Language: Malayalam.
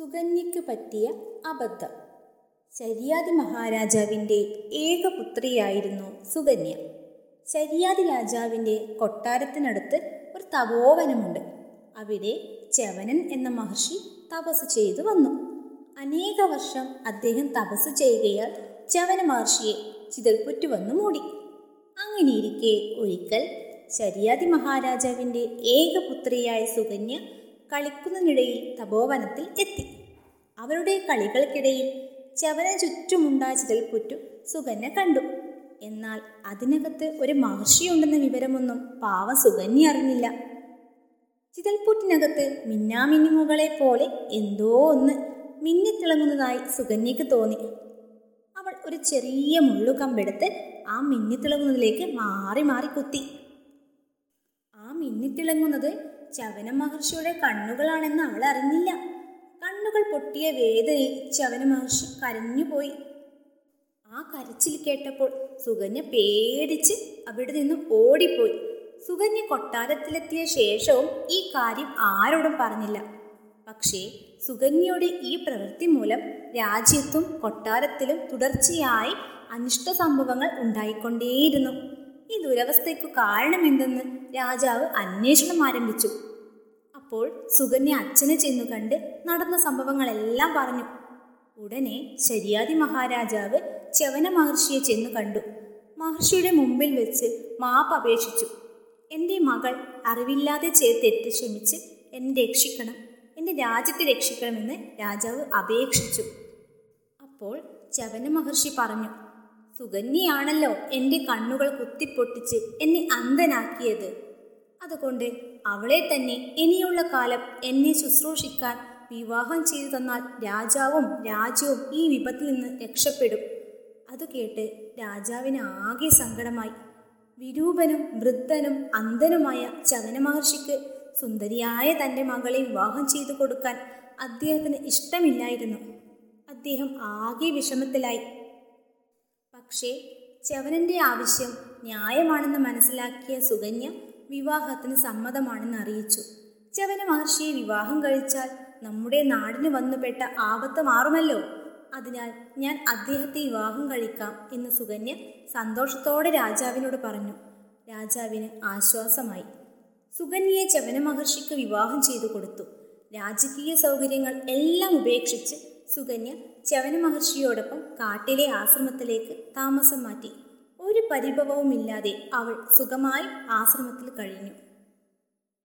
സുകന്യയ്ക്ക് പറ്റിയ അബദ്ധം. ശരിയാദി മഹാരാജാവിന്റെ ഏക പുത്രിയായിരുന്നു സുകന്യ. ശരിയാതി രാജാവിന്റെ കൊട്ടാരത്തിനടുത്ത് ഒരു തപോവനമുണ്ട്. അവിടെ ചവനൻ എന്ന മഹർഷി തപസ് ചെയ്തു വന്നു. അനേക വർഷം അദ്ദേഹം തപസ് ചെയ്യുകയാൽ ചവന മഹർഷിയെ ചിതൽപുറ്റു വന്നു മൂടി. അങ്ങനെയിരിക്കെ ഒരിക്കൽ ശരിയാദി മഹാരാജാവിന്റെ ഏക പുത്രിയായ സുകന്യ കളിക്കുന്നതിനിടയിൽ തപോവനത്തിൽ എത്തി. അവരുടെ കളികൾക്കിടയിൽ ചവന ചുറ്റുമുണ്ടായ പുറ്റു സുകന്യ കണ്ടു. എന്നാൽ അതിനകത്ത് ഒരു മഹർഷിയുണ്ടെന്ന വിവരമൊന്നും പാവ സുകന്യ അറിഞ്ഞില്ല. ചിതൽപുറ്റിനകത്ത് മിന്നാമിന്നിമുകളെ പോലെ എന്തോ ഒന്ന് മിന്നിത്തിളങ്ങുന്നതായി സുകന്യക്ക് തോന്നി. അവൾ ഒരു ചെറിയ മുള്ളുകമ്പെടുത്ത് ആ മിന്നിത്തിളങ്ങുന്നതിലേക്ക് മാറി മാറി കുത്തി. ആ മിന്നിത്തിളങ്ങുന്നത് ചവന മഹർഷിയുടെ കണ്ണുകളാണെന്ന് അവൾ അറിഞ്ഞില്ല. കണ്ണുകൾ പൊട്ടിയ വേദനയിൽ ചവന മഹർഷി കരഞ്ഞുപോയി. ആ കരച്ചിൽ കേട്ടപ്പോൾ സുകന്യ പേടിച്ച് അവിടെ നിന്ന് ഓടിപ്പോയി. സുകന്യ കൊട്ടാരത്തിലെത്തിയ ശേഷവും ഈ കാര്യം ആരോടും പറഞ്ഞില്ല. പക്ഷേ സുകന്യയുടെ ഈ പ്രവൃത്തി മൂലം രാജ്യത്തും കൊട്ടാരത്തിലും തുടർച്ചയായി അനിഷ്ട സംഭവങ്ങൾ ഉണ്ടായിക്കൊണ്ടേയിരുന്നു. ഈ ദുരവസ്ഥയ്ക്കു കാരണമെന്തെന്ന് രാജാവ് അന്വേഷണം ആരംഭിച്ചു. അപ്പോൾ സുകന്യ അച്ഛനെ ചെന്നു കണ്ട് നടന്ന സംഭവങ്ങളെല്ലാം പറഞ്ഞു. ഉടനെ ശരിയാതി മഹാരാജാവ് ചവന മഹർഷിയെ ചെന്നു കണ്ടു. മഹർഷിയുടെ മുമ്പിൽ വെച്ച് മാപ്പ് അപേക്ഷിച്ചു. എന്റെ മകൾ അറിവില്ലാതെ ചെയ്ത് തെറ്റ് ക്ഷമിച്ച് എന്നെ രക്ഷിക്കണം. എന്റെ രാജ്യത്തെ രക്ഷിക്കണമെന്ന് രാജാവ് അപേക്ഷിച്ചു. അപ്പോൾ ചവന മഹർഷി പറഞ്ഞു സുകന്യയാണല്ലോ എന്റെ കണ്ണുകൾ കുത്തിപ്പൊട്ടിച്ച് എന്നെ അന്ധനാക്കിയത്. അതുകൊണ്ട് അവളെ തന്നെ ഇനിയുള്ള കാലം എന്നെ ശുശ്രൂഷിക്കാൻ വിവാഹം ചെയ്തു തന്നാൽ രാജാവും രാജ്യവും ഈ വിപത്തിൽ നിന്ന് രക്ഷപ്പെടും. അത് കേട്ട് രാജാവിന് ആകെ സങ്കടമായി. വിരൂപനും വൃദ്ധനും അന്ധനുമായ ചവന മഹർഷിക്ക് സുന്ദരിയായ തന്റെ മകളെ വിവാഹം ചെയ്തു കൊടുക്കാൻ അദ്ദേഹത്തിന് ഇഷ്ടമില്ലായിരുന്നു. അദ്ദേഹം ആകെ വിഷമത്തിലായി. പക്ഷേ ചവനന്റെ ആവശ്യം ന്യായമാണെന്ന് മനസ്സിലാക്കിയ സുകന്യ വിവാഹത്തിന് സമ്മതമാണെന്ന് അറിയിച്ചു. ചവന മഹർഷിയെ വിവാഹം കഴിച്ചാൽ നമ്മുടെ നാടിന് വന്നുപെട്ട ആപത്ത് മാറുമല്ലോ. അതിനാൽ ഞാൻ അദ്ദേഹത്തെ വിവാഹം കഴിക്കാം എന്ന് സുകന്യ സന്തോഷത്തോടെ രാജാവിനോട് പറഞ്ഞു. രാജാവിന് ആശ്വാസമായി. സുകന്യയെ ചവന മഹർഷിക്ക് വിവാഹം ചെയ്തു കൊടുത്തു. രാജകീയ സൗകര്യങ്ങൾ എല്ലാം ഉപേക്ഷിച്ച് സുകന്യ ചവന മഹർഷിയോടൊപ്പം കാട്ടിലെ ആശ്രമത്തിലേക്ക് താമസം മാറ്റി. പരിഭവവുമില്ലാതെ അവൾ സുഖമായി ആശ്രമത്തിൽ കഴിഞ്ഞു.